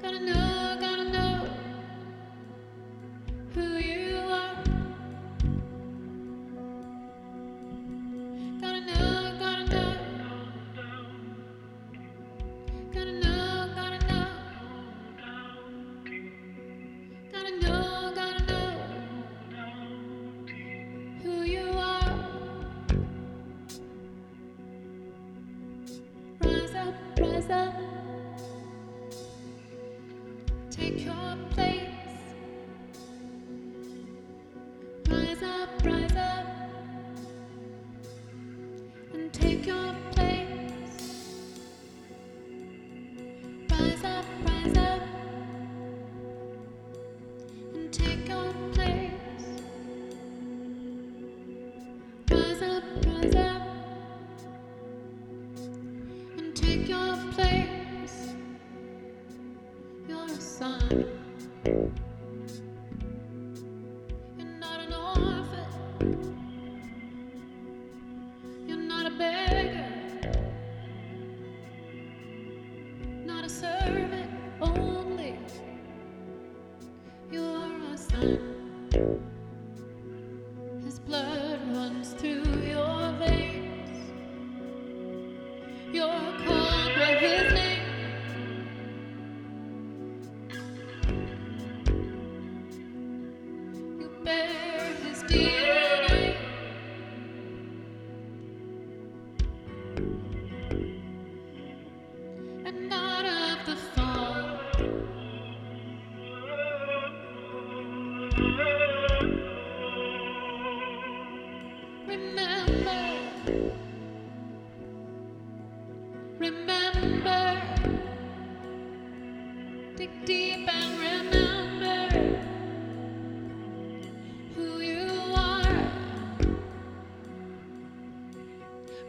Gotta know, Your place.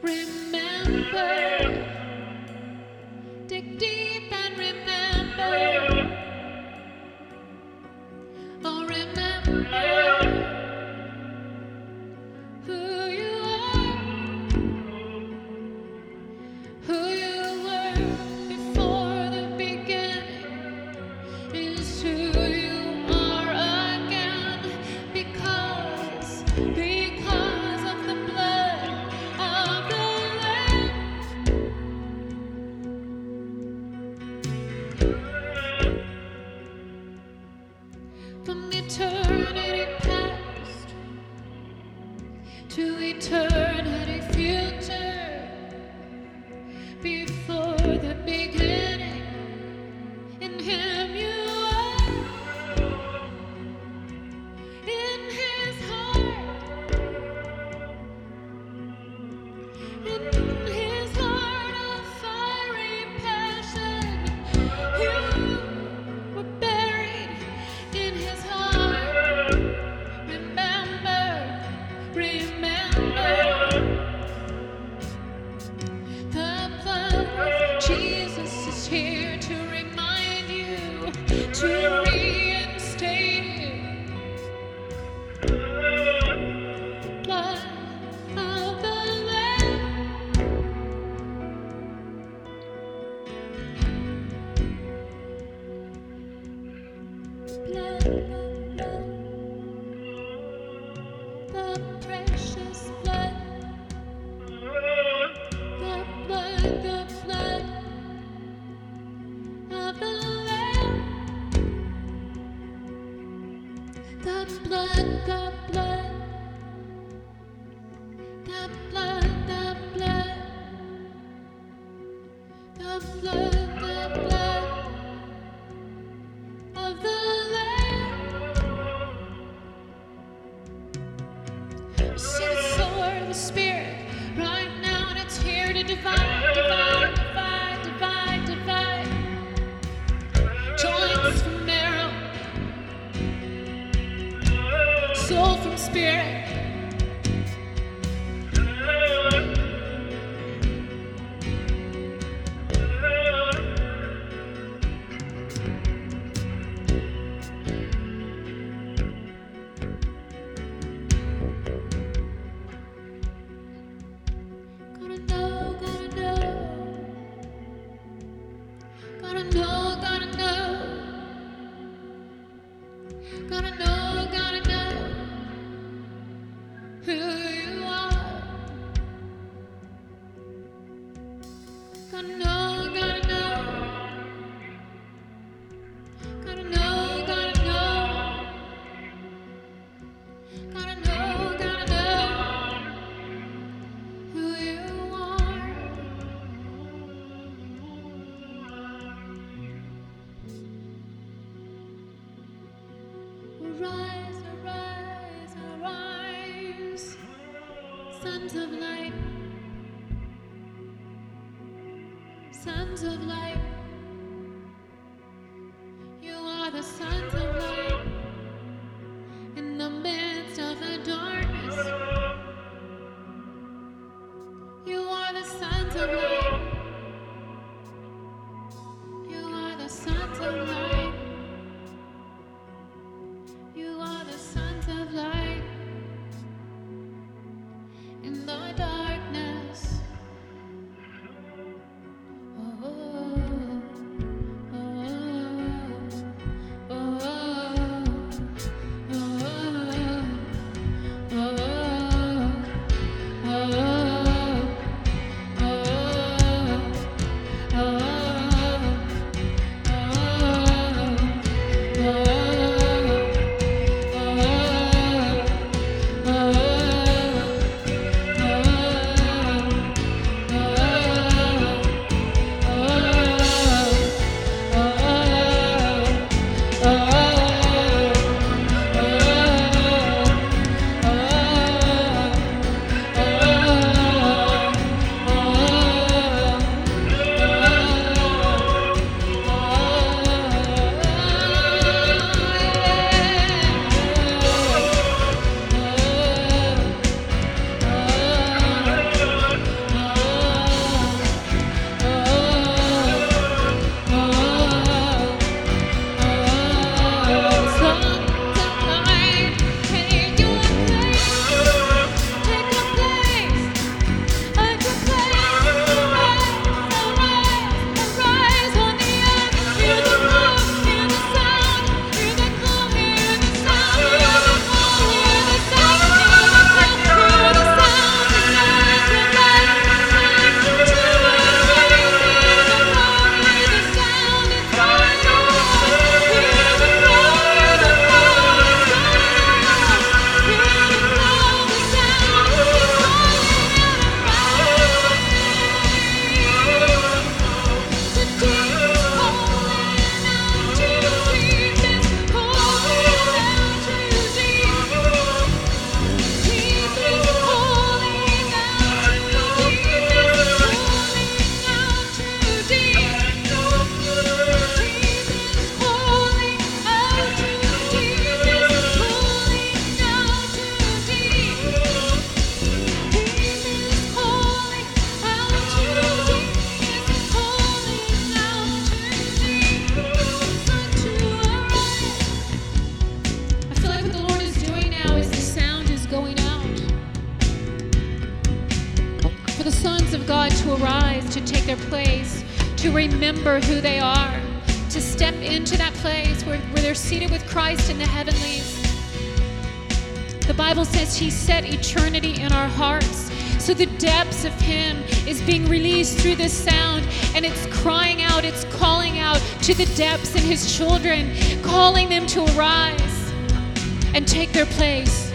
Remember, spirit. Of light, you are to arise, to take their place, to remember who they are, to step into that place where, where they're seated with Christ in the heavenlies. The Bible says He set eternity in our hearts. So the depths of Him is being released through this sound, and it's crying out, it's calling out to the depths in His children, calling them to arise. and take their place.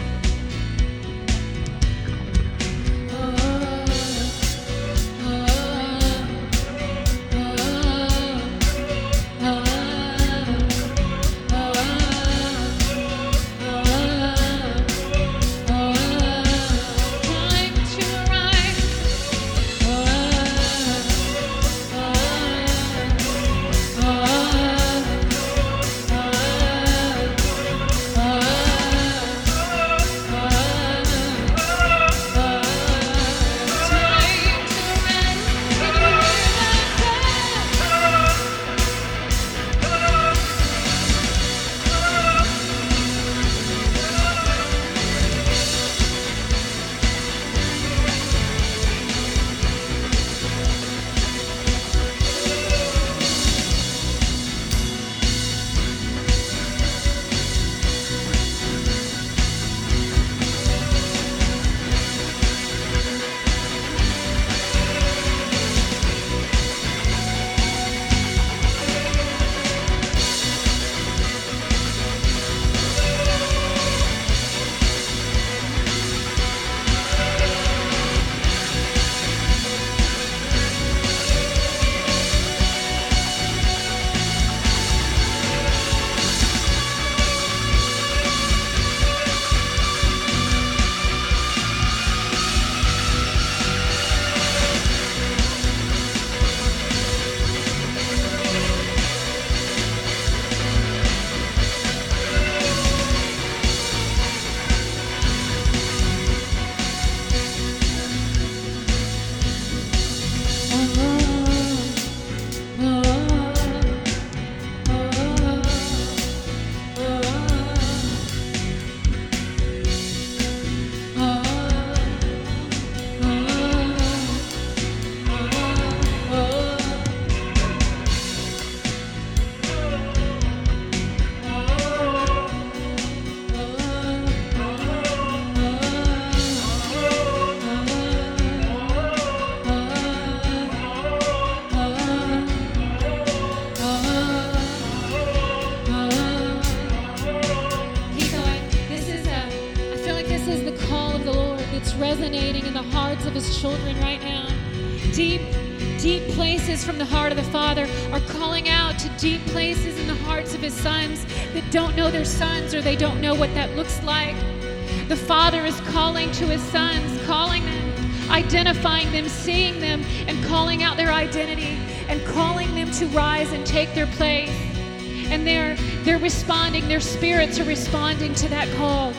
From the heart of the Father are calling out to deep places in the hearts of his sons that don't know their sons or they don't know what that looks like. The Father is calling to his sons, calling them, identifying them, seeing them, and calling out their identity and calling them to rise and take their place and they're they're responding their spirits are responding to that call